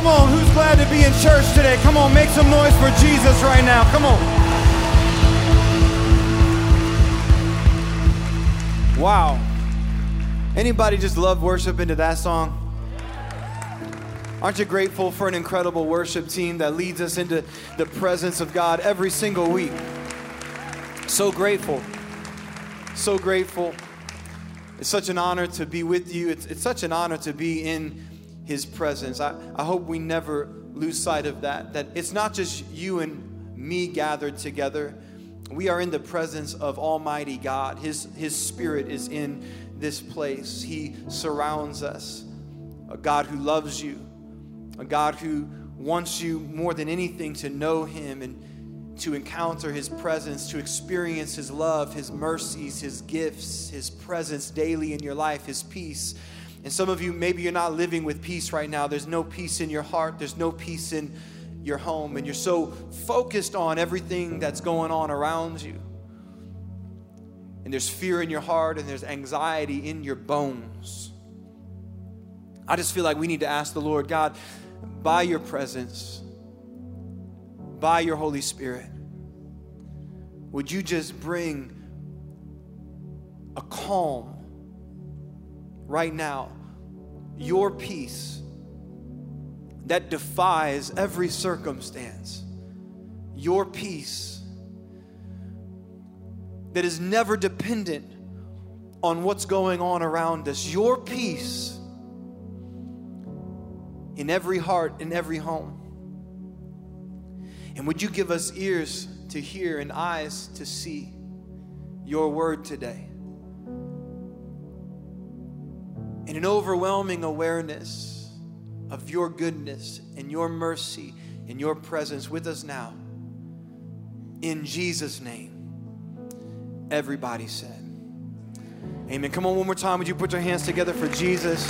Come on, who's glad to be in church today? Come on, make some noise for Jesus right now. Come on. Wow. Anybody just love worship into that song? Aren't you grateful for an incredible worship team that leads us into the presence of God every single week? So grateful. So grateful. It's such an honor to be with you. It's, it's such an honor to be in His presence. I, I hope we never lose sight of that. That it's not just you and me gathered together. We are in the presence of Almighty God. His, His Spirit is in this place. He surrounds us. A God who loves you, a God who wants you more than anything to know Him and to encounter His presence, to experience His love, His mercies, His gifts, His presence daily in your life, His peace. And some of you, maybe you're not living with peace right now. There's no peace in your heart, there's no peace in your home, and you're so focused on everything that's going on around you. And there's fear in your heart, and there's anxiety in your bones. I just feel like we need to ask the Lord, God, by your presence, by your Holy Spirit, would you just bring a calm right now, your peace that defies every circumstance, your peace that is never dependent on what's going on around us, your peace in every heart, in every home. And would you give us ears to hear and eyes to see your word today? And an overwhelming awareness of your goodness and your mercy and your presence with us now. In Jesus' name. Everybody said, Amen. Come on, one more time. Would you put your hands together for Jesus?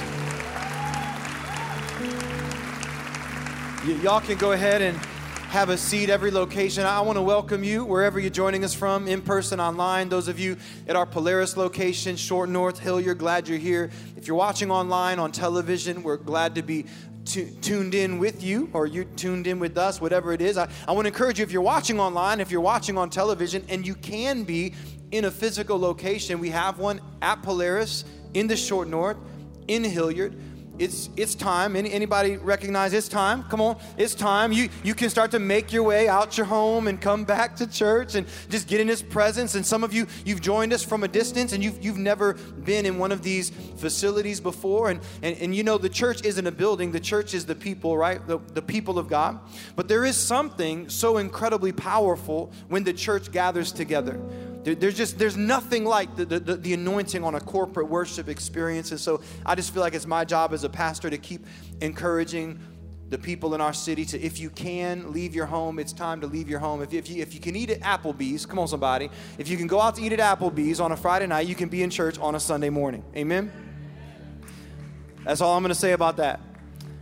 Y- y'all can go ahead and have a seat every location. I want to welcome you wherever you're joining us from, in person, online. Those of you at our Polaris location, Short North, Hilliard, glad you're here. If you're watching online on television, we're glad to be tuned in with you or you tuned in with us, whatever it is. I, I want to encourage you if you're watching online, if you're watching on television, and you can be in a physical location, we have one at Polaris in the Short North, in Hilliard it's it's time. Any, anybody recognize it's time? Come on, it's time. You you can start to make your way out your home and come back to church and just get in His presence. And some of you you've joined us from a distance and you've you've never been in one of these facilities before. And and, and you know the church isn't a building. The church is the people, right? The the people of God. But there is something so incredibly powerful when the church gathers together. There, there's just there's nothing like the, the, the anointing on a corporate worship experience. And so I just feel like it's my job as a pastor to keep encouraging the people in our city to if you can leave your home. It's time to leave your home. If, if, you, if you can eat at applebee's come on somebody. If you can go out to eat at applebee's on a friday night you can be in church on a sunday morning. Amen? That's all i'm going to say about that.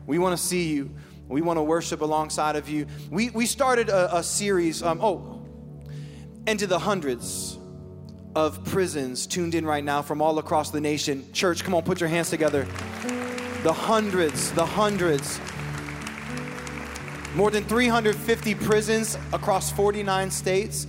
We want to see you. We want to worship alongside of you. We, we started a, a series um, oh and to the hundreds of prisons tuned in right now from all across the nation. Church, come on, put your hands together. The hundreds, the hundreds. More than 350 prisons across 49 states.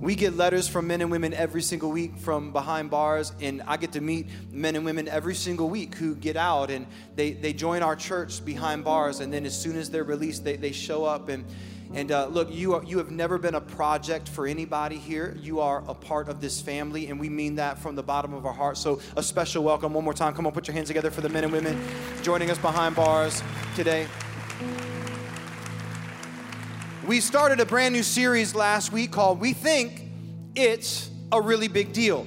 We get letters from men and women every single week from behind bars, and I get to meet men and women every single week who get out and they, they join our church behind bars, and then as soon as they're released, they, they show up and and uh, look, you, are, you have never been a project for anybody here. You are a part of this family, and we mean that from the bottom of our heart. So, a special welcome one more time. Come on, put your hands together for the men and women joining us behind bars today. We started a brand new series last week called We Think It's a Really Big Deal.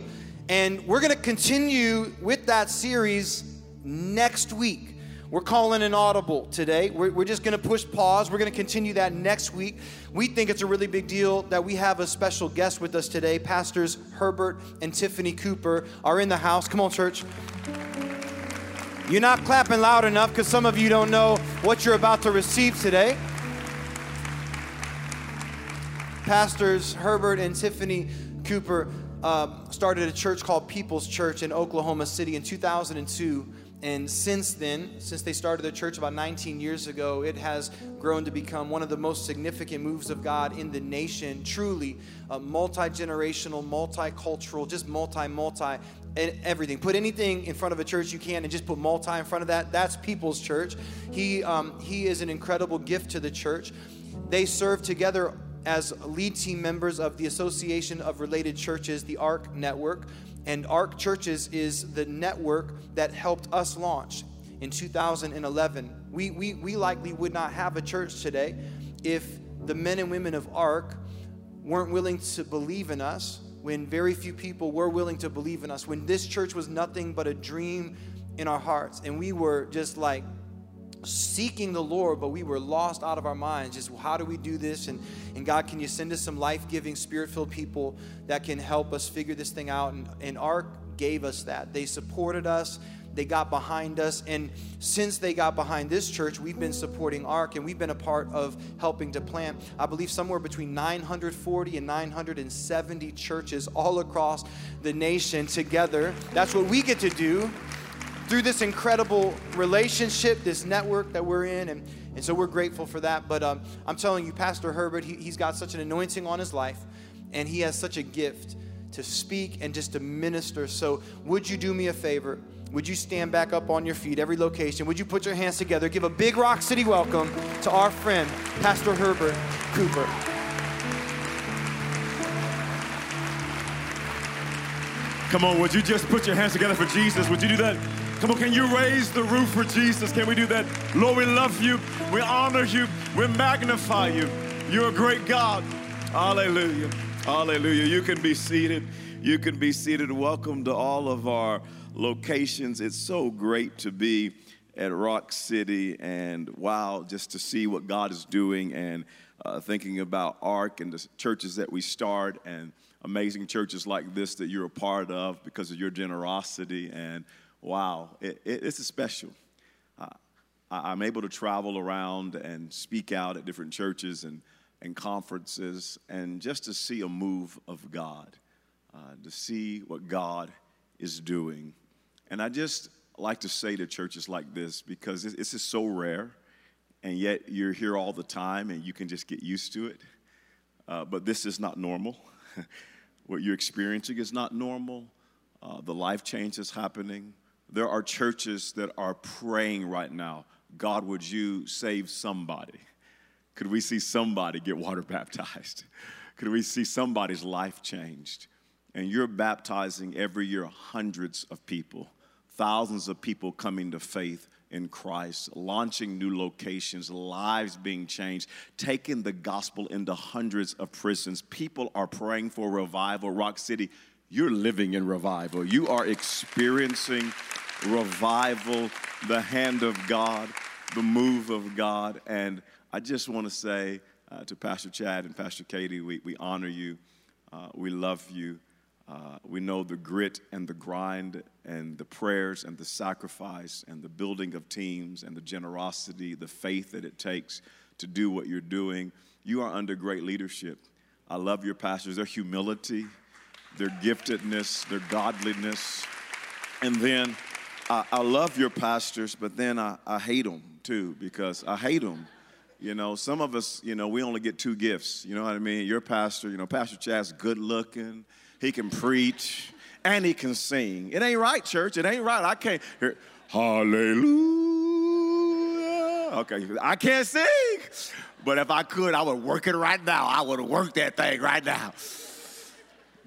And we're going to continue with that series next week. We're calling an audible today. We're, we're just going to push pause. We're going to continue that next week. We think it's a really big deal that we have a special guest with us today. Pastors Herbert and Tiffany Cooper are in the house. Come on, church. You're not clapping loud enough because some of you don't know what you're about to receive today. Pastors Herbert and Tiffany Cooper uh, started a church called People's Church in Oklahoma City in 2002 And since then, since they started the church about 19 years ago, it has grown to become one of the most significant moves of God in the nation. Truly, multi generational, multicultural, just multi, multi, everything. Put anything in front of a church you can and just put multi in front of that. That's People's Church. He, um, he is an incredible gift to the church. They serve together as lead team members of the Association of Related Churches, the ARC Network. And ARC Churches is the network that helped us launch in 2011. We, we, we likely would not have a church today if the men and women of ARC weren't willing to believe in us, when very few people were willing to believe in us, when this church was nothing but a dream in our hearts, and we were just like seeking the Lord, but we were lost out of our minds. Just how do we do this? And, and God, can you send us some life giving, spirit filled people that can help us figure this thing out? And, and ARC gave us that. They supported us, they got behind us. And since they got behind this church, we've been supporting ARC and we've been a part of helping to plant, I believe, somewhere between 940 and 970 churches all across the nation together. That's what we get to do through this incredible relationship, this network that we're in. And, and so we're grateful for that. But um, I'm telling you, Pastor Herbert, he, he's got such an anointing on his life, and he has such a gift to speak and just to minister. So, would you do me a favor? Would you stand back up on your feet, every location? Would you put your hands together? Give a big Rock City welcome to our friend, Pastor Herbert Cooper. Come on, would you just put your hands together for Jesus? Would you do that? Come on, can you raise the roof for Jesus? Can we do that? Lord, we love you. We honor you. We magnify you. You're a great God. Hallelujah. Hallelujah. You can be seated. You can be seated. Welcome to all of our locations. It's so great to be at Rock City and wow, just to see what God is doing and uh, thinking about ARC and the churches that we start and amazing churches like this that you're a part of because of your generosity and wow, it, it, it's special. Uh, I'm able to travel around and speak out at different churches and, and conferences, and just to see a move of God, uh, to see what God is doing. And I just like to say to churches like this because this is so rare, and yet you're here all the time and you can just get used to it. Uh, but this is not normal. what you're experiencing is not normal. Uh, the life change is happening. There are churches that are praying right now God, would you save somebody? Could we see somebody get water baptized? Could we see somebody's life changed? And you're baptizing every year hundreds of people, thousands of people coming to faith in Christ, launching new locations, lives being changed, taking the gospel into hundreds of prisons. People are praying for revival. Rock City, you're living in revival. You are experiencing revival, the hand of God, the move of God. And I just want to say uh, to Pastor Chad and Pastor Katie, we, we honor you, uh, we love you. Uh, we know the grit and the grind and the prayers and the sacrifice and the building of teams and the generosity, the faith that it takes to do what you're doing. You are under great leadership. I love your pastors, their humility, their giftedness, their godliness. And then I, I love your pastors, but then I, I hate them too because I hate them. You know, some of us, you know, we only get two gifts. You know what I mean? Your pastor, you know, Pastor Chad's good looking, he can preach, and he can sing. It ain't right, church. It ain't right. I can't hear, hallelujah. Okay, I can't sing. But if I could, I would work it right now. I would work that thing right now.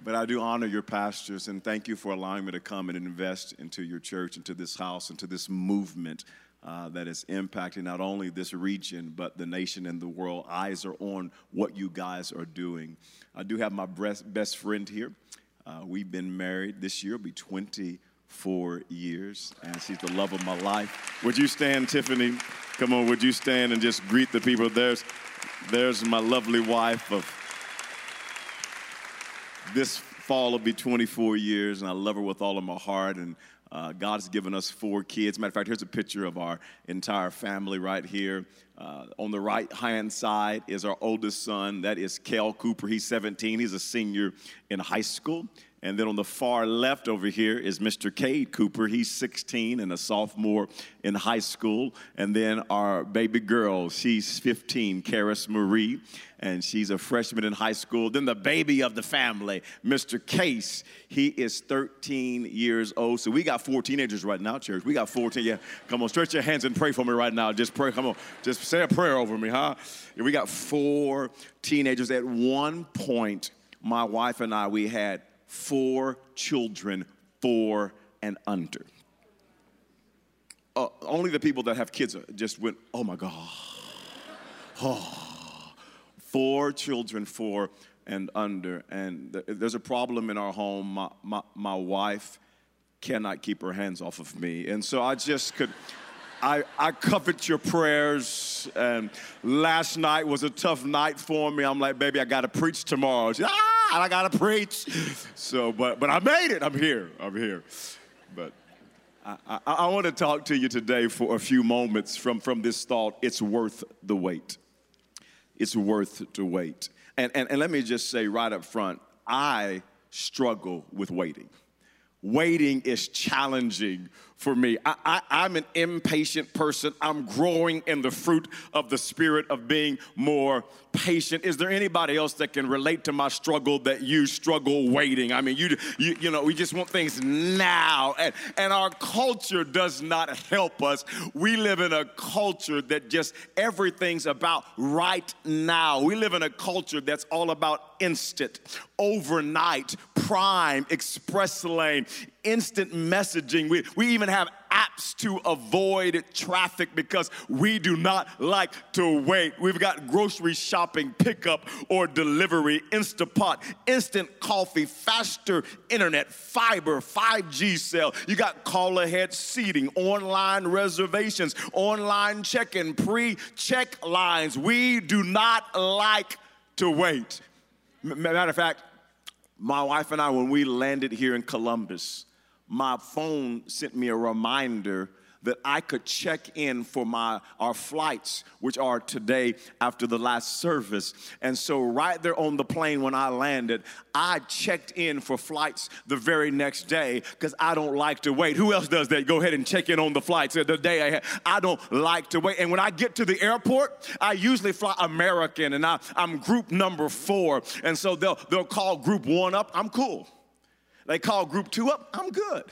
But I do honor your pastors and thank you for allowing me to come and invest into your church, into this house, into this movement uh, that is impacting not only this region, but the nation and the world. Eyes are on what you guys are doing. I do have my best friend here. Uh, we've been married this year, will be 24 years, and she's the love of my life. Would you stand, Tiffany? Come on, would you stand and just greet the people? There's, there's my lovely wife of this fall will be 24 years, and I love her with all of my heart. And uh, God's given us four kids. Matter of fact, here's a picture of our entire family right here. Uh, on the right hand side is our oldest son. That is Kel Cooper. He's 17. He's a senior in high school. And then on the far left over here is Mr. Cade Cooper. He's 16 and a sophomore in high school. And then our baby girl, she's 15, Karis Marie, and she's a freshman in high school. Then the baby of the family, Mr. Case, he is 13 years old. So we got four teenagers right now, church. We got 14. Yeah, come on, stretch your hands and pray for me right now. Just pray. Come on, just say a prayer over me, huh? We got four teenagers. At one point, my wife and I, we had four children, four and under. Uh, only the people that have kids just went, oh my God. Four children, four and under. And th- there's a problem in our home. My, my, my wife cannot keep her hands off of me. And so I just could. I, I covet your prayers. And last night was a tough night for me. I'm like, baby, I got to preach tomorrow. She, ah! I gotta preach. So, but but I made it. I'm here. I'm here. But I, I, I want to talk to you today for a few moments from, from this thought. It's worth the wait. It's worth to wait. And, and, and let me just say right up front, I struggle with waiting. Waiting is challenging for me. I, am an impatient person. I'm growing in the fruit of the spirit of being more patient. Is there anybody else that can relate to my struggle that you struggle waiting? I mean, you, you, you know, we just want things now. And, and our culture does not help us. We live in a culture that just everything's about right now. We live in a culture that's all about instant, overnight, prime, express lane, instant messaging. We, we even have apps to avoid traffic because we do not like to wait. We've got grocery shopping, pickup or delivery, Instapot, instant coffee, faster internet, fiber, 5G cell. You got call ahead seating, online reservations, online check in, pre check lines. We do not like to wait. Matter of fact, my wife and I, when we landed here in Columbus, my phone sent me a reminder that I could check in for my our flights, which are today after the last service. And so right there on the plane when I landed, I checked in for flights the very next day because I don't like to wait. Who else does that? Go ahead and check in on the flights the day I had. I don't like to wait. And when I get to the airport, I usually fly American and I, I'm group number four. And so they'll they'll call group one up. I'm cool. They call group two up, I'm good.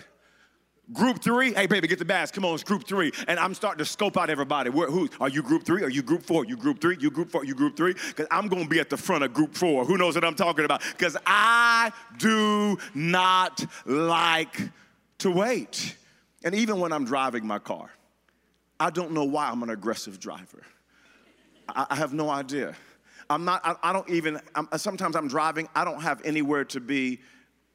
Group three, hey baby, get the bass. Come on, it's group three. And I'm starting to scope out everybody. Where, who are you? Group three? Are you group four? You group three? You group four? You group three? Because I'm going to be at the front of group four. Who knows what I'm talking about? Because I do not like to wait. And even when I'm driving my car, I don't know why I'm an aggressive driver. I, I have no idea. I'm not. I, I don't even. I'm, sometimes I'm driving. I don't have anywhere to be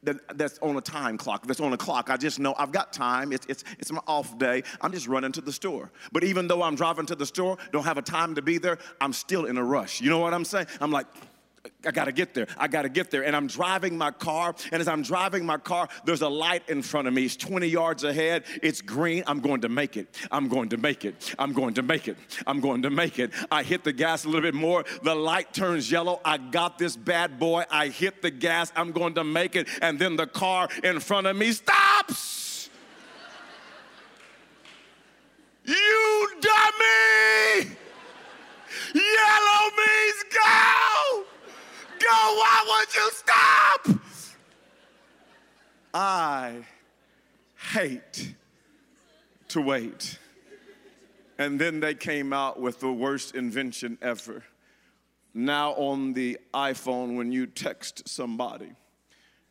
that, that's on a time clock, that's on a clock. I just know I've got time. It's, it's, it's my off day. I'm just running to the store. But even though I'm driving to the store, don't have a time to be there, I'm still in a rush. You know what I'm saying? I'm like, I gotta get there. I gotta get there. And I'm driving my car. And as I'm driving my car, there's a light in front of me. It's 20 yards ahead. It's green. I'm going to make it. I'm going to make it. I'm going to make it. I'm going to make it. I hit the gas a little bit more. The light turns yellow. I got this bad boy. I hit the gas. I'm going to make it. And then the car in front of me stops. you dummy! Yellow means go! Go, why would you stop? I hate to wait. And then they came out with the worst invention ever. Now, on the iPhone, when you text somebody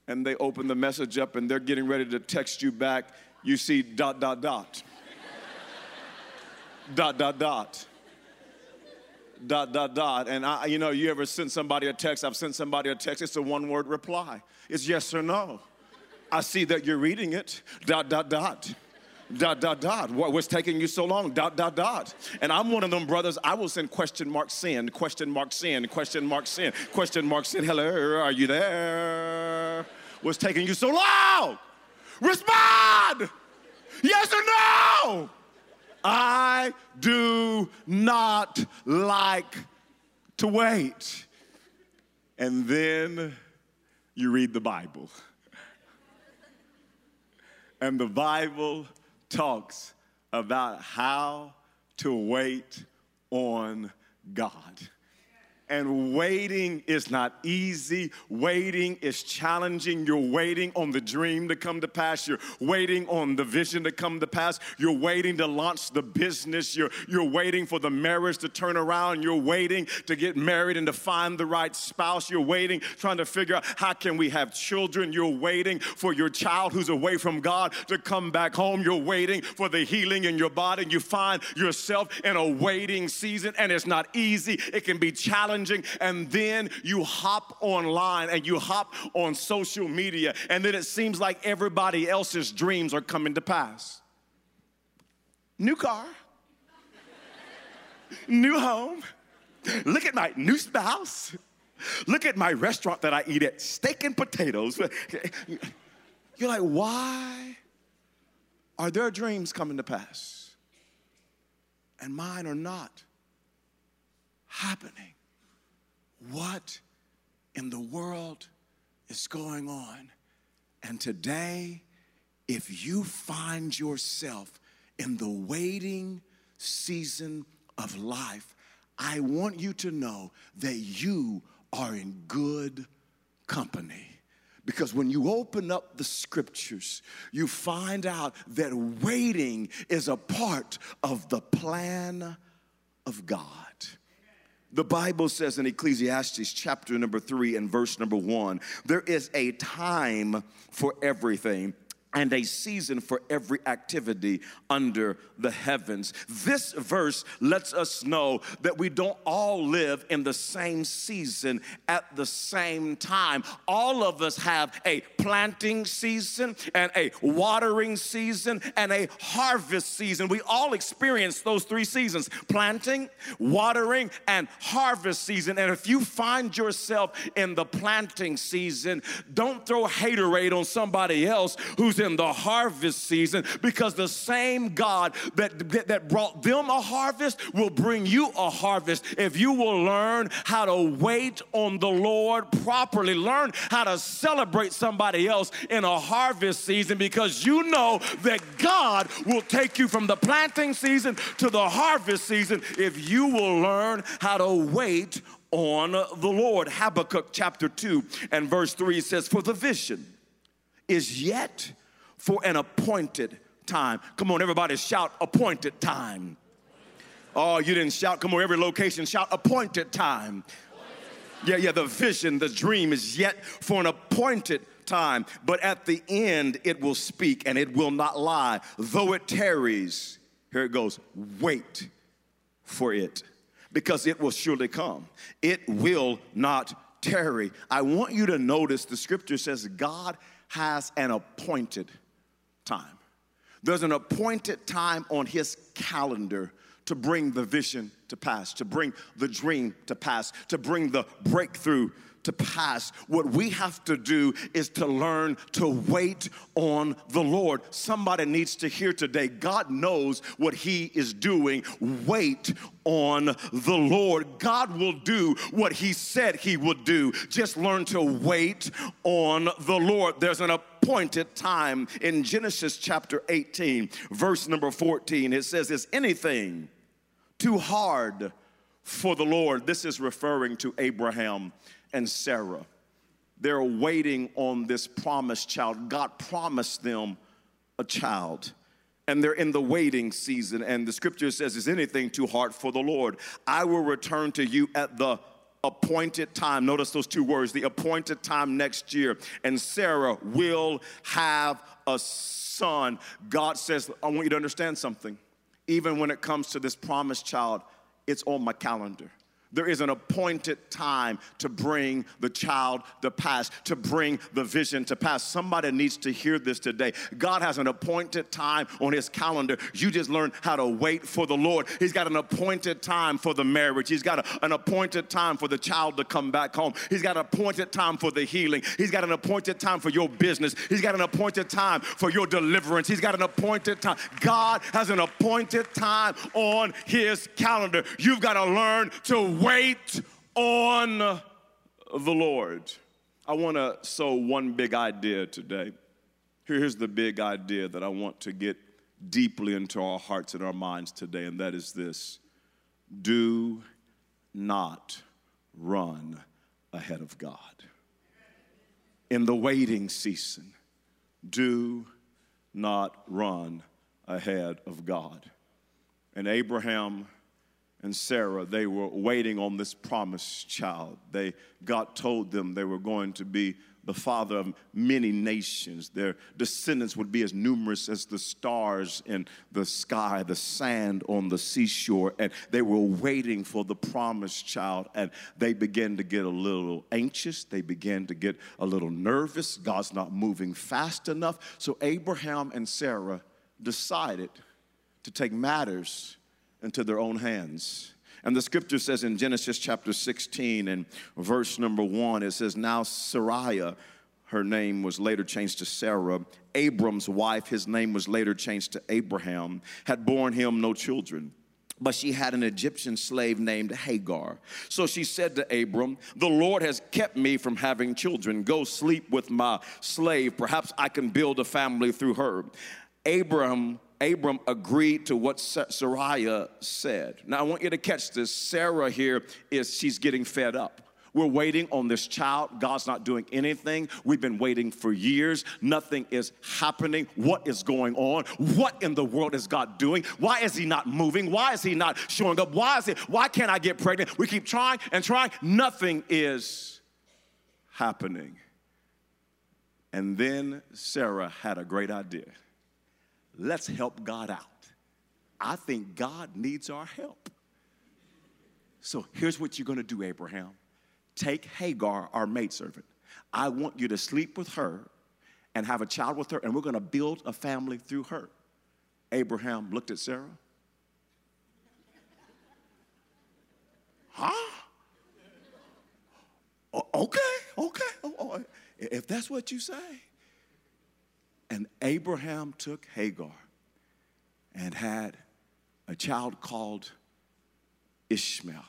and they open the message up and they're getting ready to text you back, you see dot, dot, dot. dot, dot, dot dot, dot, dot. And I, you know, you ever send somebody a text? I've sent somebody a text. It's a one word reply. It's yes or no. I see that you're reading it. Dot, dot, dot. Dot, dot, dot. What was taking you so long? Dot, dot, dot. And I'm one of them brothers, I will send question mark send, question mark send, question mark send, question mark send. Hello, are you there? What's taking you so long? Respond! Yes or no? I do not like to wait. And then you read the Bible. And the Bible talks about how to wait on God. And waiting is not easy. Waiting is challenging. You're waiting on the dream to come to pass. You're waiting on the vision to come to pass. You're waiting to launch the business. You're, you're waiting for the marriage to turn around. You're waiting to get married and to find the right spouse. You're waiting, trying to figure out how can we have children. You're waiting for your child who's away from God to come back home. You're waiting for the healing in your body. You find yourself in a waiting season, and it's not easy. It can be challenging challenging, and then you hop online and you hop on social media, and then it seems like everybody else's dreams are coming to pass. New car, new home, look at my new spouse, look at my restaurant that I eat at, steak and potatoes. You're like, why are their dreams coming to pass? And mine are not happening. What in the world is going on? And today, if you find yourself in the waiting season of life, I want you to know that you are in good company. Because when you open up the scriptures, you find out that waiting is a part of the plan of God. The Bible says in Ecclesiastes chapter number three and verse number one, there is a time for everything and a season for every activity under the heavens. This verse lets us know that we don't all live in the same season at the same time. All of us have a planting season and a watering season and a harvest season. We all experience those three seasons planting, watering, and harvest season. And if you find yourself in the planting season, don't throw haterade on somebody else who's in the harvest season because the same God that, that brought them a harvest will bring you a harvest if you will learn how to wait on the Lord properly. Learn how to celebrate somebody else in a harvest season because you know that God will take you from the planting season to the harvest season if you will learn how to wait on the Lord. Habakkuk chapter 2 and verse 3 says, For the vision is yet for an appointed time. Come on, everybody shout appointed time. Oh, you didn't shout. Come on, every location shout appointed time. Yeah, yeah, the vision, the dream is yet for an appointed time, but at the end it will speak and it will not lie. Though it tarries, here it goes, wait for it because it will surely come. It will not tarry. I want you to notice the scripture says God has an appointed time. There's an appointed time on his calendar to bring the vision to pass, to bring the dream to pass, to bring the breakthrough to pass. What we have to do is to learn to wait on the Lord. Somebody needs to hear today God knows what He is doing. Wait on the Lord. God will do what He said He would do. Just learn to wait on the Lord. There's an appointed time in Genesis chapter 18, verse number 14. It says, Is anything too hard for the Lord? This is referring to Abraham and Sarah. They're waiting on this promised child. God promised them a child and they're in the waiting season. And the scripture says, Is anything too hard for the Lord? I will return to you at the appointed time. Notice those two words the appointed time next year. And Sarah will have a son. God says, I want you to understand something. Even when it comes to this promised child, it's on my calendar. There is an appointed time to bring the child to pass, to bring the vision to pass. Somebody needs to hear this today. God has an appointed time on his calendar. You just learn how to wait for the Lord. He's got an appointed time for the marriage. He's got a, an appointed time for the child to come back home. He's got an appointed time for the healing. He's got an appointed time for your business. He's got an appointed time for your deliverance. He's got an appointed time. God has an appointed time on his calendar. You've got to learn to wait on the Lord. I want to sow one big idea today. Here's the big idea that I want to get deeply into our hearts and our minds today, and that is this do not run ahead of God. In the waiting season, do not run ahead of God. And Abraham and Sarah, they were waiting on this promised child. They, God told them they were going to be the father of many nations. Their descendants would be as numerous as the stars in the sky, the sand on the seashore. And they were waiting for the promised child. And they began to get a little anxious. They began to get a little nervous. God's not moving fast enough. So Abraham and Sarah decided to take matters into their own hands. And the scripture says in Genesis chapter 16 and verse number one, it says, Now Sarai, her name was later changed to Sarah, Abram's wife, his name was later changed to Abraham, had borne him no children. But she had an Egyptian slave named Hagar. So she said to Abram, The Lord has kept me from having children. Go sleep with my slave. Perhaps I can build a family through her. Abram Abram agreed to what Sarai said. Now I want you to catch this. Sarah here is she's getting fed up. We're waiting on this child. God's not doing anything. We've been waiting for years. Nothing is happening. What is going on? What in the world is God doing? Why is He not moving? Why is He not showing up? Why is it? Why can't I get pregnant? We keep trying and trying. Nothing is happening. And then Sarah had a great idea let's help God out. I think God needs our help. So here's what you're going to do, Abraham. Take Hagar, our maidservant. I want you to sleep with her and have a child with her, and we're going to build a family through her. Abraham looked at Sarah. Huh? okay, okay. Oh, oh, if that's what you say. And Abraham took Hagar and had a child called Ishmael.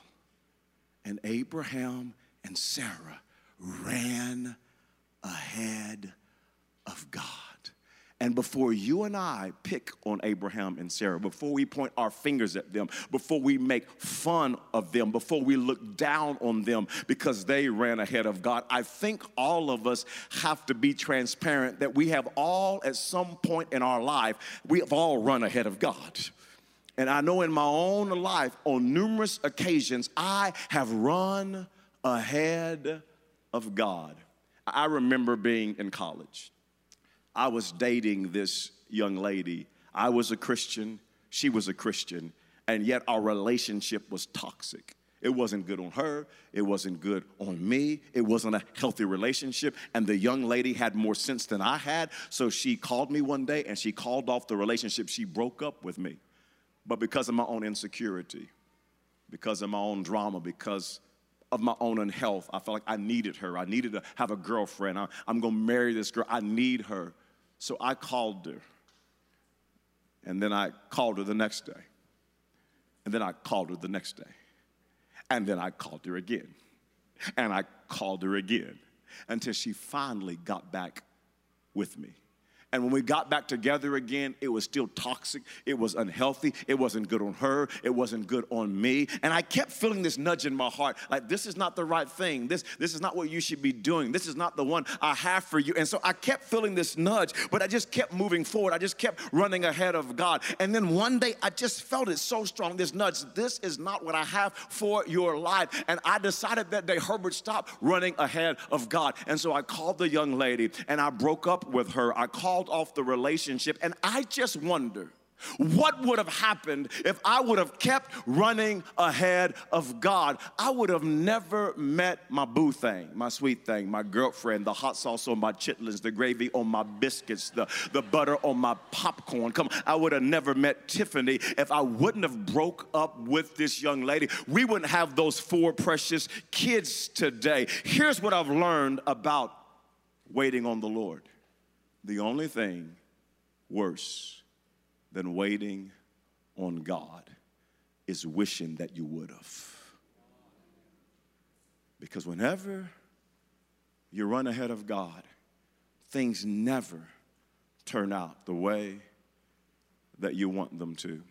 And Abraham and Sarah ran ahead of God. And before you and I pick on Abraham and Sarah, before we point our fingers at them, before we make fun of them, before we look down on them because they ran ahead of God, I think all of us have to be transparent that we have all, at some point in our life, we have all run ahead of God. And I know in my own life, on numerous occasions, I have run ahead of God. I remember being in college I was dating this young lady. I was a Christian, she was a Christian, and yet our relationship was toxic. It wasn't good on her. It wasn't good on me. It wasn't a healthy relationship. And the young lady had more sense than I had. So she called me one day and she called off the relationship. She broke up with me. But because of my own insecurity, because of my own drama, because of my own unhealth, I felt like I needed her. I needed to have a girlfriend. I, am going to marry this girl. I need her. So I called her. And then I called her the next day. And then I called her the next day. And then I called her again. And I called her again until she finally got back with me. And when we got back together again, it was still toxic. It was unhealthy. It wasn't good on her. It wasn't good on me. And I kept feeling this nudge in my heart like, this is not the right thing. This, this is not what you should be doing. This is not the one I have for you. And so I kept feeling this nudge, but I just kept moving forward. I just kept running ahead of God. And then one day I just felt it so strong this nudge. This is not what I have for your life. And I decided that day, Herbert, stop running ahead of God. And so I called the young lady and I broke up with her. I called called off the relationship. And I just wonder what would have happened if I would have kept running ahead of God? I would have never met my boo thing, my sweet thing, my girlfriend, the hot sauce on my chitlins, the gravy on my biscuits, the, the butter on my popcorn. Come on, I would have never met Tiffany if I wouldn't have broke up with this young lady. We wouldn't have those four precious kids today. Here's what I've learned about waiting on the Lord. The only thing worse than waiting on God is wishing that you would have. Because whenever you run ahead of God, things never turn out the way that you want them to.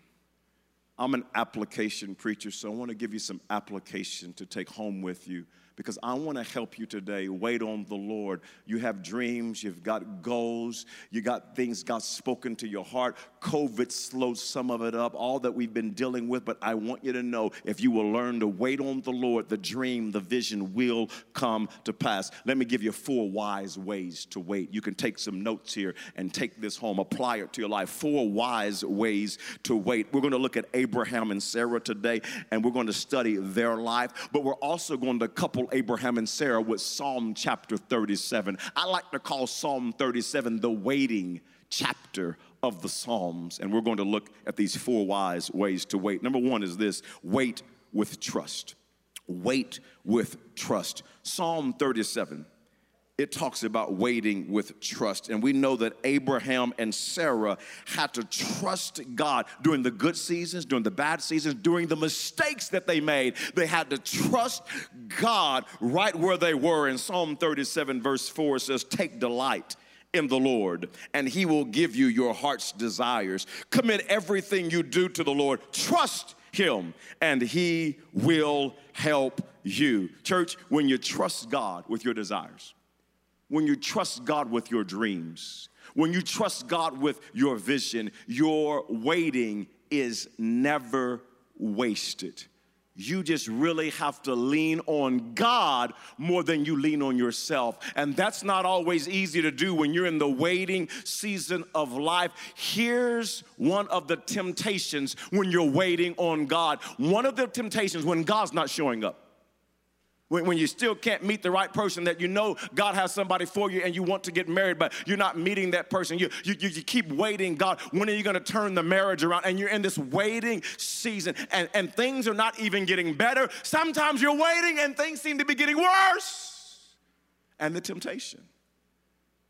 I'm an application preacher, so I want to give you some application to take home with you because I want to help you today. Wait on the Lord. You have dreams, you've got goals, you got things God's spoken to your heart. COVID slowed some of it up, all that we've been dealing with, but I want you to know if you will learn to wait on the Lord, the dream, the vision will come to pass. Let me give you four wise ways to wait. You can take some notes here and take this home, apply it to your life. Four wise ways to wait. We're going to look at Abraham and Sarah today, and we're going to study their life, but we're also going to couple Abraham and Sarah with Psalm chapter 37. I like to call Psalm 37 the waiting chapter of the Psalms. And we're going to look at these four wise ways to wait. Number one is this wait with trust. Wait with trust. Psalm 37 it talks about waiting with trust. And we know that Abraham and Sarah had to trust God during the good seasons, during the bad seasons, during the mistakes that they made. They had to trust God right where they were. In Psalm 37, verse 4, says, Take delight in the Lord, and he will give you your heart's desires. Commit everything you do to the Lord. Trust him, and he will help you. Church, when you trust God with your desires, when you trust God with your dreams, when you trust God with your vision, your waiting is never wasted. You just really have to lean on God more than you lean on yourself. And that's not always easy to do when you're in the waiting season of life. Here's one of the temptations when you're waiting on God. One of the temptations when God's not showing up. When, when, you still can't meet the right person that you know God has somebody for you and you want to get married, but you're not meeting that person. You, you, you keep waiting, God, when are you going to turn the marriage around? And you're in this waiting season and, and things are not even getting better. Sometimes you're waiting and things seem to be getting worse. And the temptation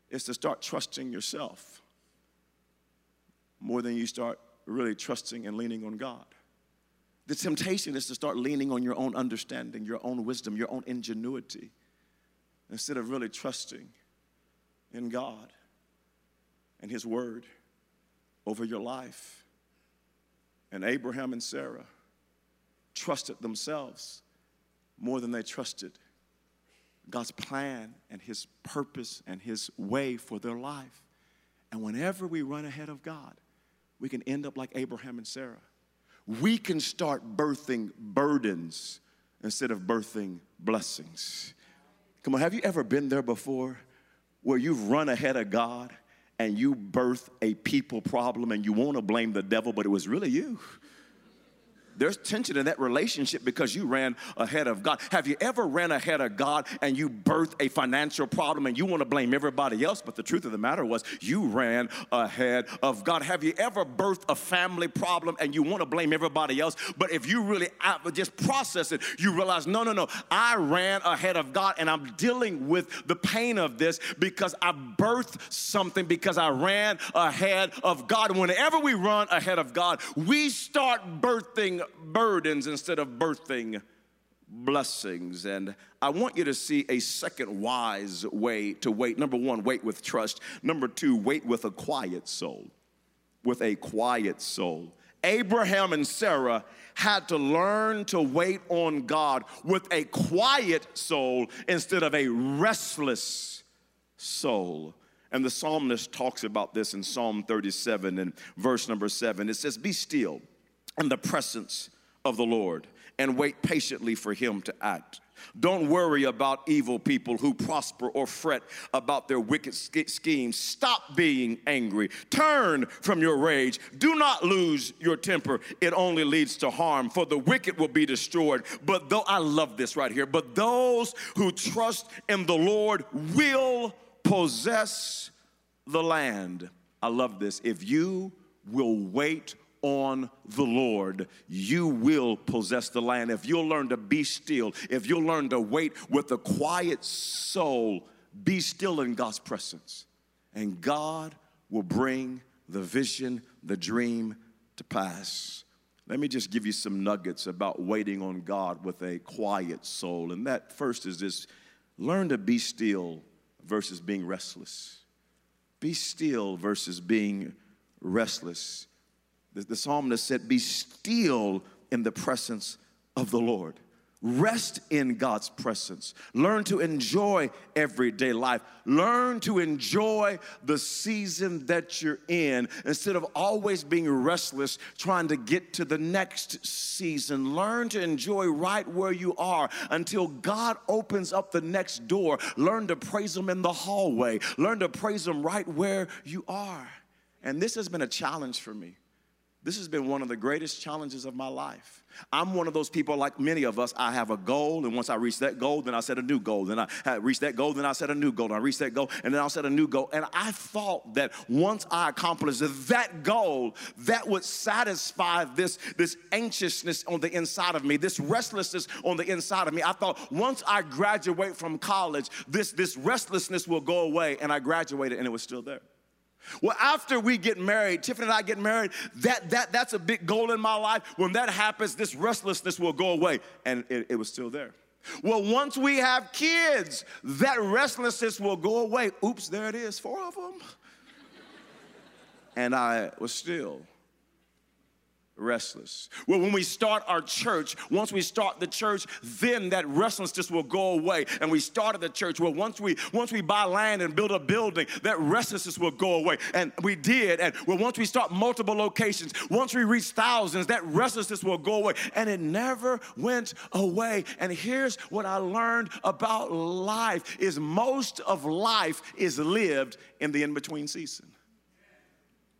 is to start trusting yourself more than you start really trusting and leaning on God. The temptation is to start leaning on your own understanding, your own wisdom, your own ingenuity, instead of really trusting in God and His Word over your life. And Abraham and Sarah trusted themselves more than they trusted God's plan and His purpose and His way for their life. And whenever we run ahead of God, we can end up like Abraham and Sarah we can start birthing burdens instead of birthing blessings. Come on, have you ever been there before where you've run ahead of God and you birth a people problem and you want to blame the devil, but it was really you? There's tension in that relationship because you ran ahead of God. Have you ever ran ahead of God and you birthed a financial problem and you want to blame everybody else? But the truth of the matter was you ran ahead of God. Have you ever birthed a family problem and you want to blame everybody else? But if you really just process it, you realize, no, no, no, I ran ahead of God and I'm dealing with the pain of this because I birthed something because I ran ahead of God. Whenever we run ahead of God, we start birthing burdens instead of birthing blessings. And I want you to see a second wise way to wait. Number one, wait with trust. Number two, wait with a quiet soul. With a quiet soul. Abraham and Sarah had to learn to wait on God with a quiet soul instead of a restless soul. And the psalmist talks about this in Psalm 37 and verse number 7. It says, Be still in the presence of the Lord and wait patiently for him to act. Don't worry about evil people who prosper or fret about their wicked schemes. Stop being angry. Turn from your rage. Do not lose your temper. It only leads to harm, for the wicked will be destroyed. But though I love this right here, but those who trust in the Lord will possess the land. I love this. If you will wait on the Lord, you will possess the land. If you'll learn to be still, if you'll learn to wait with a quiet soul, be still in God's presence. And God will bring the vision, the dream to pass. Let me just give you some nuggets about waiting on God with a quiet soul. And that first is this learn to be still versus being restless. Be still versus being restless. The, the psalmist said, Be still in the presence of the Lord. Rest in God's presence. Learn to enjoy everyday life. Learn to enjoy the season that you're in instead of always being restless trying to get to the next season. Learn to enjoy right where you are until God opens up the next door. Learn to praise Him in the hallway. Learn to praise Him right where you are. And this has been a challenge for me. This has been one of the greatest challenges of my life. I'm one of those people, like many of us, I have a goal, and once I reach that goal, then I set a new goal. Then I reach that goal, then I set a new goal. And I reach that goal, and then I'll set a new goal. And I thought that once I accomplished that goal, that would satisfy this, this anxiousness on the inside of me, this restlessness on the inside of me. I thought once I graduate from college, this, this restlessness will go away. And I graduated, and it was still there. Well, after we get married, Tiffany and I get married, that, that, that's a big goal in my life. When that happens, this restlessness will go away. And it, it was still there. Well, once we have kids, that restlessness will go away. Oops, there it is, four of them. And I was still restless. Well, when we start our church, once we start the church, then that restlessness will go away. And we started the church. Well, once we once we buy land and build a building, that restlessness will go away. And we did. And well, once we start multiple locations, once we reach thousands, that restlessness will go away. And it never went away. And here's what I learned about life is most of life is lived in the in-between season.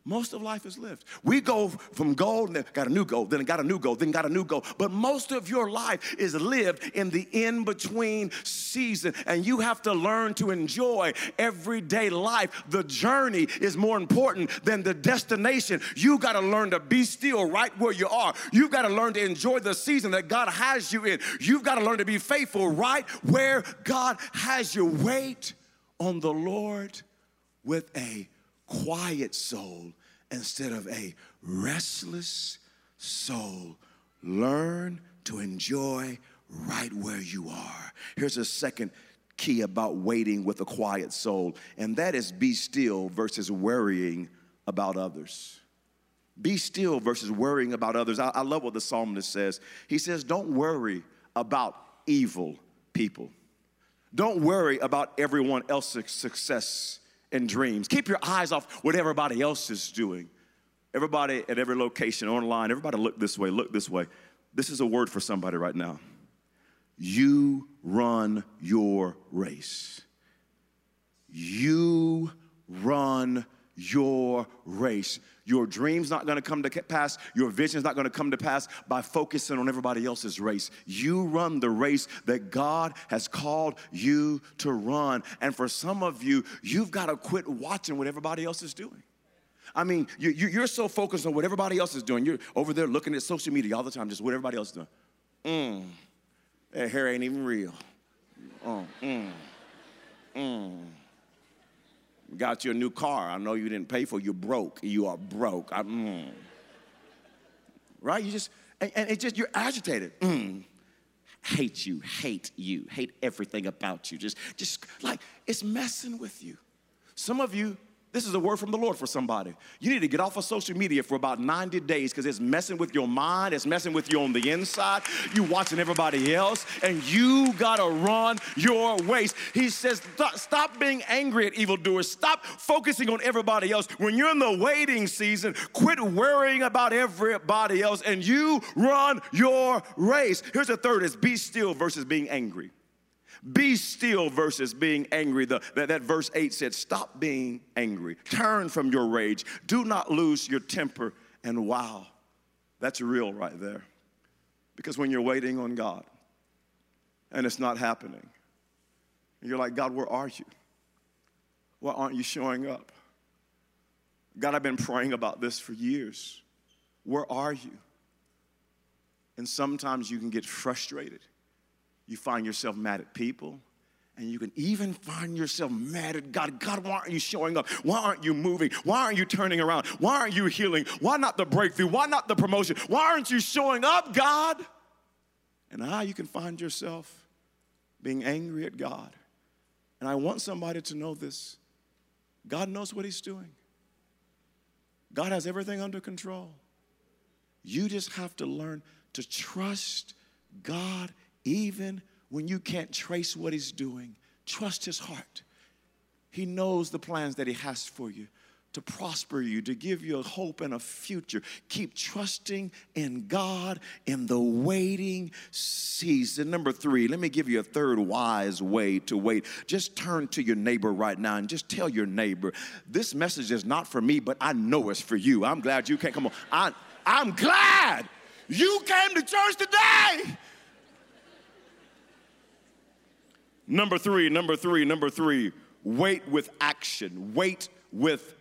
Most of life is lived. We go from goal, and then got a new goal, then got a new goal, then got a new goal. But most of your life is lived in the in between season, and you have to learn to enjoy everyday life. The journey is more important than the destination. You got to learn to be still right where you are. You've got to learn to enjoy the season that God has you in. You've got to learn to be faithful right where God has you. Wait on the Lord with a quiet soul instead of a restless soul. Learn to enjoy right where you are. Here's a second key about waiting with a quiet soul, and that is be still versus worrying about others. Be still versus worrying about others. I, I love what the psalmist says. He says, Don't worry about evil people. Don't worry about everyone else's success and dreams. Keep your eyes off what everybody else is doing. Everybody at every location, online, everybody look this way, look this way. This is a word for somebody right now. You run your race. You run your race. Your dream's not gonna come to pass, your vision's not gonna come to pass by focusing on everybody else's race. You run the race that God has called you to run. And for some of you, you've gotta quit watching what everybody else is doing. I mean, you, you, are so focused on what everybody else is doing. You're over there looking at social media all the time, just what everybody else is doing. Mmm, that hair ain't even real. Oh, mmm, mmm. Got you a new car. I know you didn't pay for. You're broke. You are broke. I, mm. Right? You just and, and it just you're agitated. Mm. Hate you. Hate you. Hate everything about you. Just just like it's messing with you. Some of you this is a word from the Lord for somebody. You need to get off of social media for about 90 days because it's messing with your mind, it's messing with you on the inside. You watching everybody else, and you gotta run your race. He says, stop being angry at evildoers. Stop focusing on everybody else. When you're in the waiting season, quit worrying about everybody else and you run your race. Here's the third is be still versus being angry. Be still versus being angry. The, that, that verse 8 said, Stop being angry. Turn from your rage. Do not lose your temper. And wow, that's real right there. Because when you're waiting on God and it's not happening, you're like, God, where are you? Why aren't you showing up? God, I've been praying about this for years. Where are you? And sometimes you can get frustrated you find yourself mad at people. And you can even find yourself mad at God. God, why aren't you showing up? Why aren't you moving? Why aren't you turning around? Why aren't you healing? Why not the breakthrough? Why not the promotion? Why aren't you showing up, God? And how you can find yourself being angry at God. And I want somebody to know this God knows what He's doing. God has everything under control. You just have to learn to trust God even when you can't trace what He's doing. Trust His heart. He knows the plans that He has for you to prosper you, to give you a hope and a future. Keep trusting in God in the waiting season. Number three, let me give you a third wise way to wait. Just turn to your neighbor right now and just tell your neighbor, this message is not for me, but I know it's for you. I'm glad you can't come on. I, I'm glad you came to church today. Number three, number three, number three, wait with action. Wait with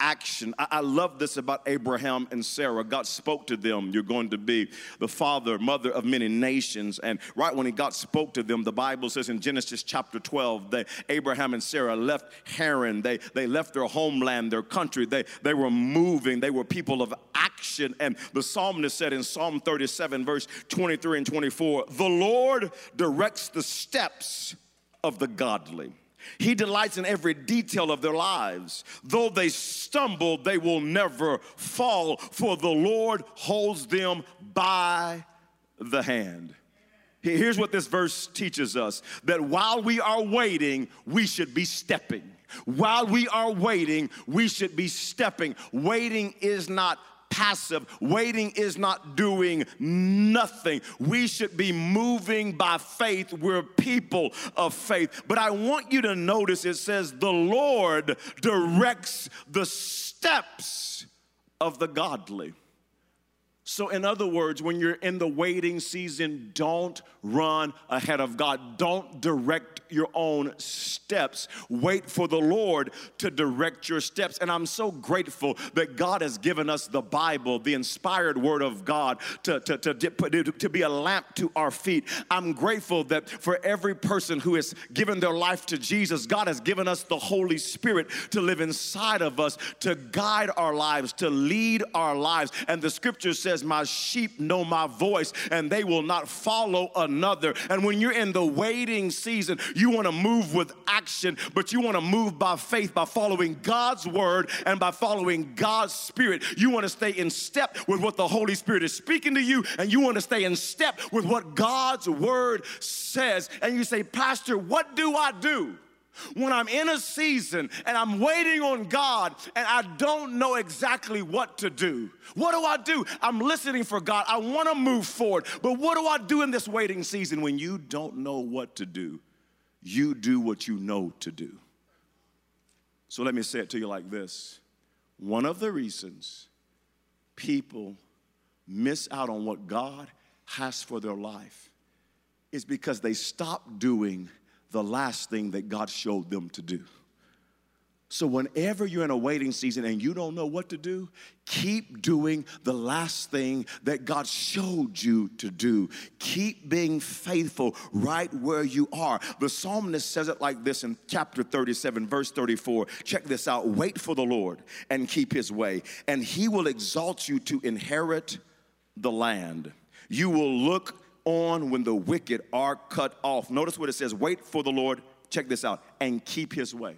action. I, I, love this about Abraham and Sarah. God spoke to them, You're going to be the father, mother of many nations. And right when he God spoke to them, the Bible says in Genesis chapter 12 that Abraham and Sarah left Haran. They, they left their homeland, their country. They, they were moving, they were people of action. And the psalmist said in Psalm 37, verse 23 and 24, The Lord directs the steps of the godly. He delights in every detail of their lives. Though they stumble, they will never fall, for the Lord holds them by the hand. Here's what this verse teaches us that while we are waiting, we should be stepping. While we are waiting, we should be stepping. Waiting is not passive. Waiting is not doing nothing. We should be moving by faith. We're people of faith. But I want you to notice it says, the Lord directs the steps of the godly. So, in other words, when you're in the waiting season, don't run ahead of God. Don't direct your own steps. Wait for the Lord to direct your steps. And I'm so grateful that God has given us the Bible, the inspired word of God, to, to, to, to be a lamp to our feet. I'm grateful that for every person who has given their life to Jesus, God has given us the Holy Spirit to live inside of us, to guide our lives, to lead our lives. And the scripture says, says, My sheep know my voice and they will not follow another. And when you're in the waiting season, you want to move with action, but you want to move by faith by following God's word and by following God's spirit. You want to stay in step with what the Holy Spirit is speaking to you, and you want to stay in step with what God's word says. And you say, Pastor, what do I do? when I'm in a season and I'm waiting on God and I don't know exactly what to do. What do I do? I'm listening for God. I want to move forward. But what do I do in this waiting season when you don't know what to do? You do what you know to do. So let me say it to you like this one of the reasons people miss out on what God has for their life is because they stop doing the last thing that God showed them to do. So, whenever you're in a waiting season and you don't know what to do, keep doing the last thing that God showed you to do. Keep being faithful right where you are. The psalmist says it like this in chapter 37, verse 34. Check this out wait for the Lord and keep his way, and he will exalt you to inherit the land. You will look on when the wicked are cut off. Notice what it says wait for the Lord, check this out, and keep his way.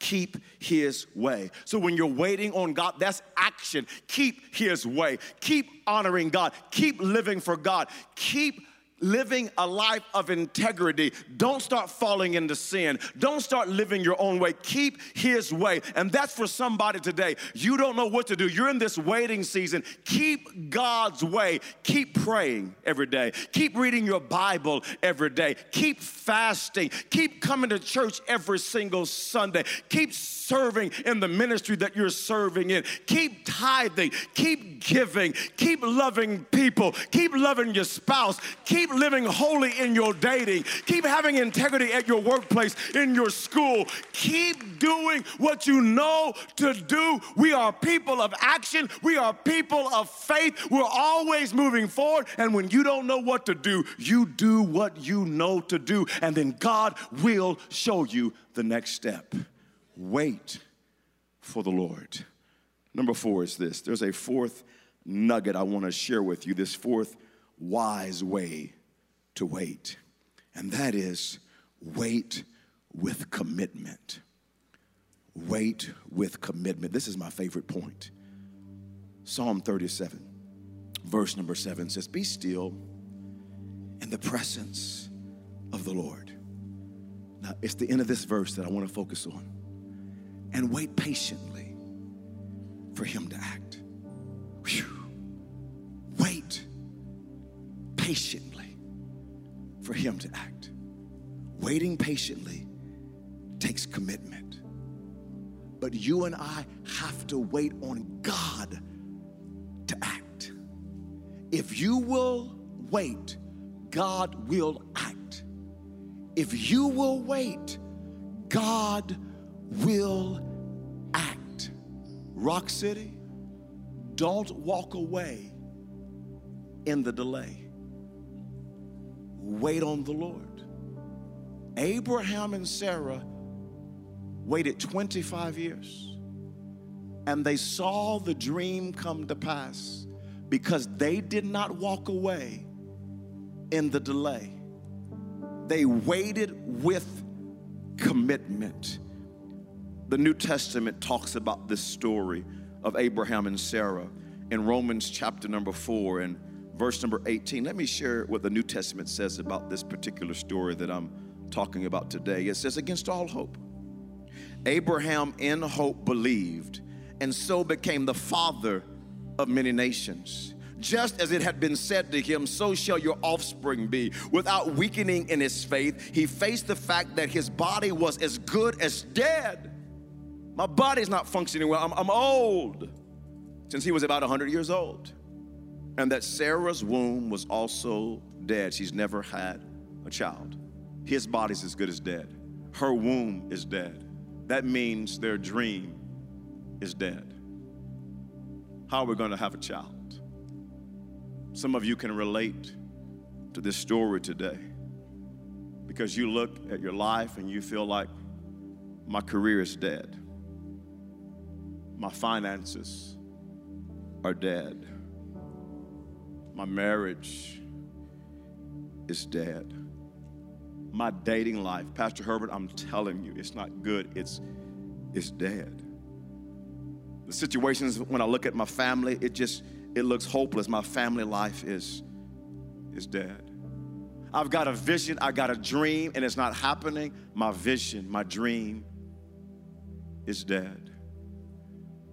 Keep his way. So when you're waiting on God, that's action. Keep his way. Keep honoring God. Keep living for God. Keep living a life of integrity. Don't start falling into sin. Don't start living your own way. Keep His way. And that's for somebody today. You don't know what to do. You're in this waiting season. Keep God's way. Keep praying every day. Keep reading your Bible every day. Keep fasting. Keep coming to church every single Sunday. Keep serving in the ministry that you're serving in. Keep tithing. Keep giving. Keep loving people. Keep loving your spouse. Keep Keep living holy in your dating. Keep having integrity at your workplace, in your school. Keep doing what you know to do. We are people of action. We are people of faith. We're always moving forward. And when you don't know what to do, you do what you know to do. And then God will show you the next step. Wait for the Lord. Number four is this there's a fourth nugget I want to share with you, this fourth wise way to wait, and that is wait with commitment. wait with commitment. This is my favorite point. Psalm 37, verse number 7 says, Be still in the presence of the Lord. Now, it's the end of this verse that I want to focus on. And wait patiently for Him to act. Whew. Wait patiently for Him to act. Waiting patiently takes commitment. But you and I have to wait on God to act. If you will wait, God will act. If you will wait, God will act. Rock City, don't walk away in the delay. Wait on the Lord. Abraham and Sarah waited 25 years and they saw the dream come to pass because they did not walk away in the delay. They waited with commitment. The New Testament talks about this story of Abraham and Sarah in Romans chapter number 4 and verse number 18. Let me share what the New Testament says about this particular story that I'm talking about today. It says, Against all hope, Abraham in hope believed, and so became the father of many nations. Just as it had been said to him, so shall your offspring be. Without weakening in his faith, he faced the fact that his body was as good as dead. My body's not functioning well. I'm, I'm old since he was about 100 years old. And that Sarah's womb was also dead. She's never had a child. His body's as good as dead. Her womb is dead. That means their dream is dead. How are we going to have a child? Some of you can relate to this story today because you look at your life and you feel like my career is dead, my finances are dead, my marriage is dead, my dating life, Pastor Herbert, I'm telling you, it's not good, it's, it's dead. The situations when I look at my family, it just, it looks hopeless. My family life is, is dead. I've got a vision, I got a dream, and it's not happening. My vision, my dream is dead.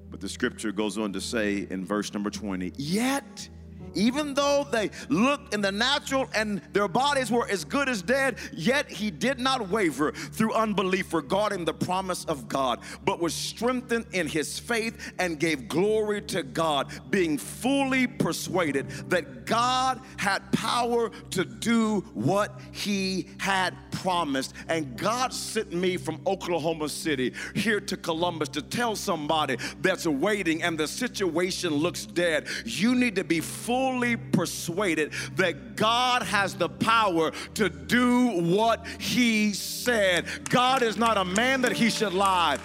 But the scripture goes on to say in verse number 20, yet even though they looked in the natural and their bodies were as good as dead, yet he did not waver through unbelief regarding the promise of God, but was strengthened in his faith and gave glory to God, being fully persuaded that God had power to do what he had promised. And God sent me from Oklahoma City here to Columbus to tell somebody that's waiting and the situation looks dead. You need to be fully persuaded that God has the power to do what he said. God is not a man that he should lie.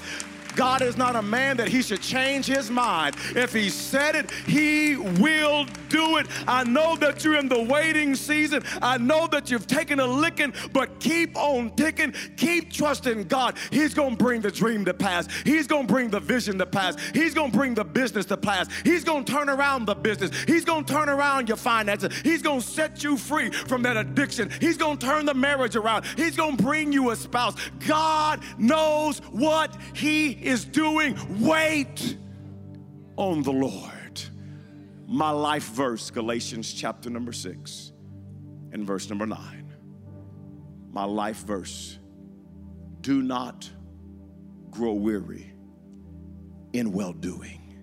God is not a man that he should change his mind. If he said it, he will do it. I know that you're in the waiting season. I know that you've taken a licking, but keep on ticking. Keep trusting God. He's going to bring the dream to pass. He's going to bring the vision to pass. He's going to bring the business to pass. He's going to turn around the business. He's going to turn around your finances. He's going to set you free from that addiction. He's going to turn the marriage around. He's going to bring you a spouse. God knows what he is doing, wait on the Lord. My life verse, Galatians chapter number six and verse number nine. My life verse do not grow weary in well doing,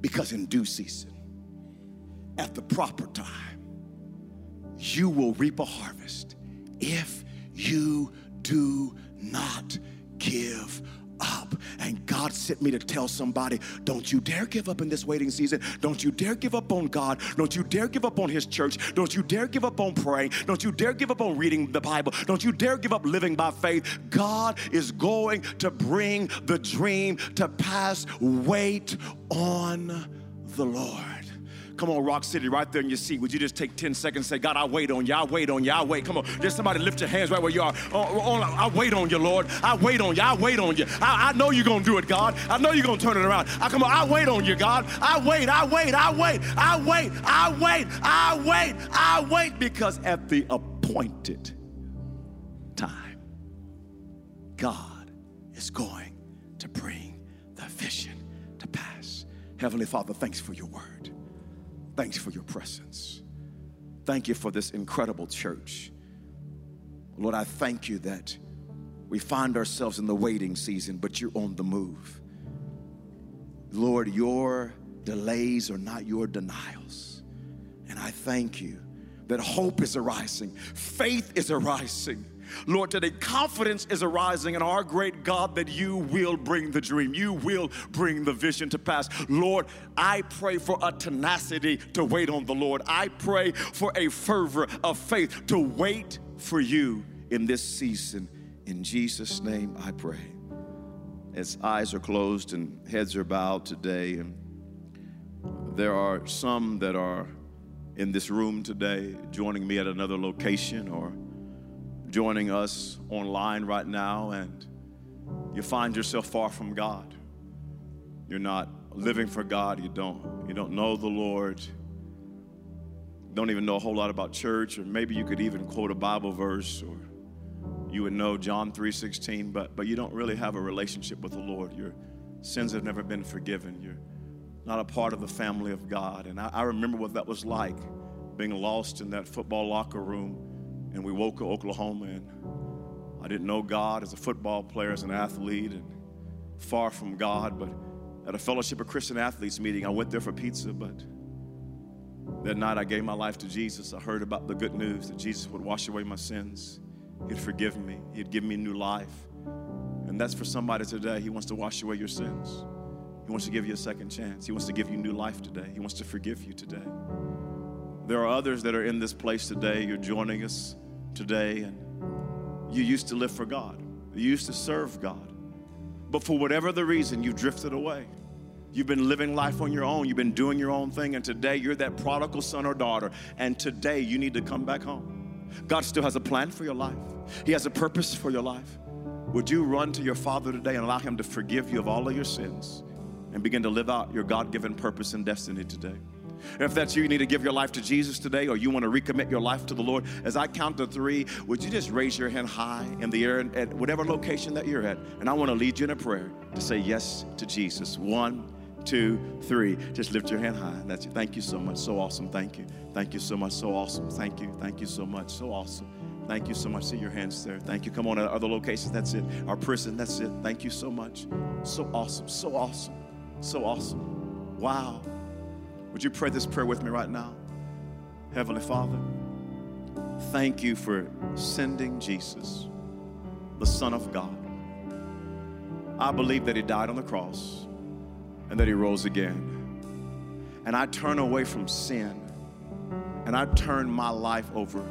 because in due season, at the proper time, you will reap a harvest if you do not give up. And God sent me to tell somebody don't you dare give up in this waiting season. Don't you dare give up on God. Don't you dare give up on His church. Don't you dare give up on praying. Don't you dare give up on reading the Bible. Don't you dare give up living by faith. God is going to bring the dream to pass. Wait on the Lord. Come on, Rock City, right there in your seat. Would you just take 10 seconds and say, God, I wait on you. I wait on you. I wait. Come on. Just somebody lift your hands right where you are. Oh, oh, oh I wait on you, Lord. I wait on you. I wait on you. I, I know you're going to do it, God. I know you're going to turn it around. I come on. I wait on you, God. I wait. I wait. I wait. I wait. I wait. I wait. I wait because at the appointed time, God is going to bring the vision to pass. Heavenly Father, thanks for your word. Thanks for your presence. Thank you for this incredible church. Lord, I thank you that we find ourselves in the waiting season, but you're on the move. Lord, your delays are not your denials. And I thank you that hope is arising, faith is arising Lord, today confidence is arising in our great God that you will bring the dream, you will bring the vision to pass. Lord, I pray for a tenacity to wait on the Lord. I pray for a fervor of faith to wait for you in this season. In Jesus' name I pray. As eyes are closed and heads are bowed today, and there are some that are in this room today joining me at another location or joining us online right now and you find yourself far from God. You're not living for God. You don't you don't know the Lord. Don't even know a whole lot about church or maybe you could even quote a Bible verse or you would know John 3:16, but but you don't really have a relationship with the Lord. Your sins have never been forgiven. You're not a part of the family of God. And I, I remember what that was like, being lost in that football locker room and we woke up Oklahoma, and I didn't know God as a football player, as an athlete, and far from God. But at a Fellowship of Christian Athletes meeting, I went there for pizza, but that night I gave my life to Jesus. I heard about the good news that Jesus would wash away my sins, He'd forgive me, He'd give me new life. And that's for somebody today. He wants to wash away your sins. He wants to give you a second chance. He wants to give you new life today. He wants to forgive you today. There are others that are in this place today. You're joining us today, and you used to live for God, you used to serve God. But for whatever the reason, you've drifted away. You've been living life on your own. You've been doing your own thing. And today you're that prodigal son or daughter. And today you need to come back home. God still has a plan for your life, He has a purpose for your life. Would you run to your Father today and allow Him to forgive you of all of your sins and begin to live out your God given purpose and destiny today? If that's you, you need to give your life to Jesus today, or you want to recommit your life to the Lord. As I count to three, would you just raise your hand high in the air at whatever location that you're at? And I want to lead you in a prayer to say yes to Jesus. One, two, three. Just lift your hand high. That's it. Thank you so much. So awesome. Thank you. Thank you so much. So awesome. Thank you. Thank you so much. So awesome. Thank you so much. See your hands there. Thank you. Come on, at other locations. That's it. Our prison. That's it. Thank you so much. So awesome. So awesome. So awesome. Wow. Would you pray this prayer with me right now? Heavenly Father, thank you for sending Jesus, the Son of God. I believe that He died on the cross and that He rose again. And I turn away from sin and I turn my life over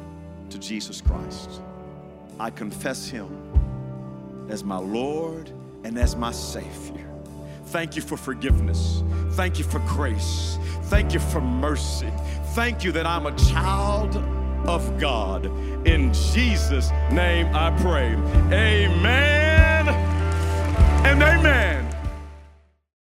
to Jesus Christ. I confess Him as my Lord and as my Savior. Thank you for forgiveness. Thank you for grace. Thank you for mercy. Thank you that I'm a child of God. In Jesus' name I pray. Amen and amen.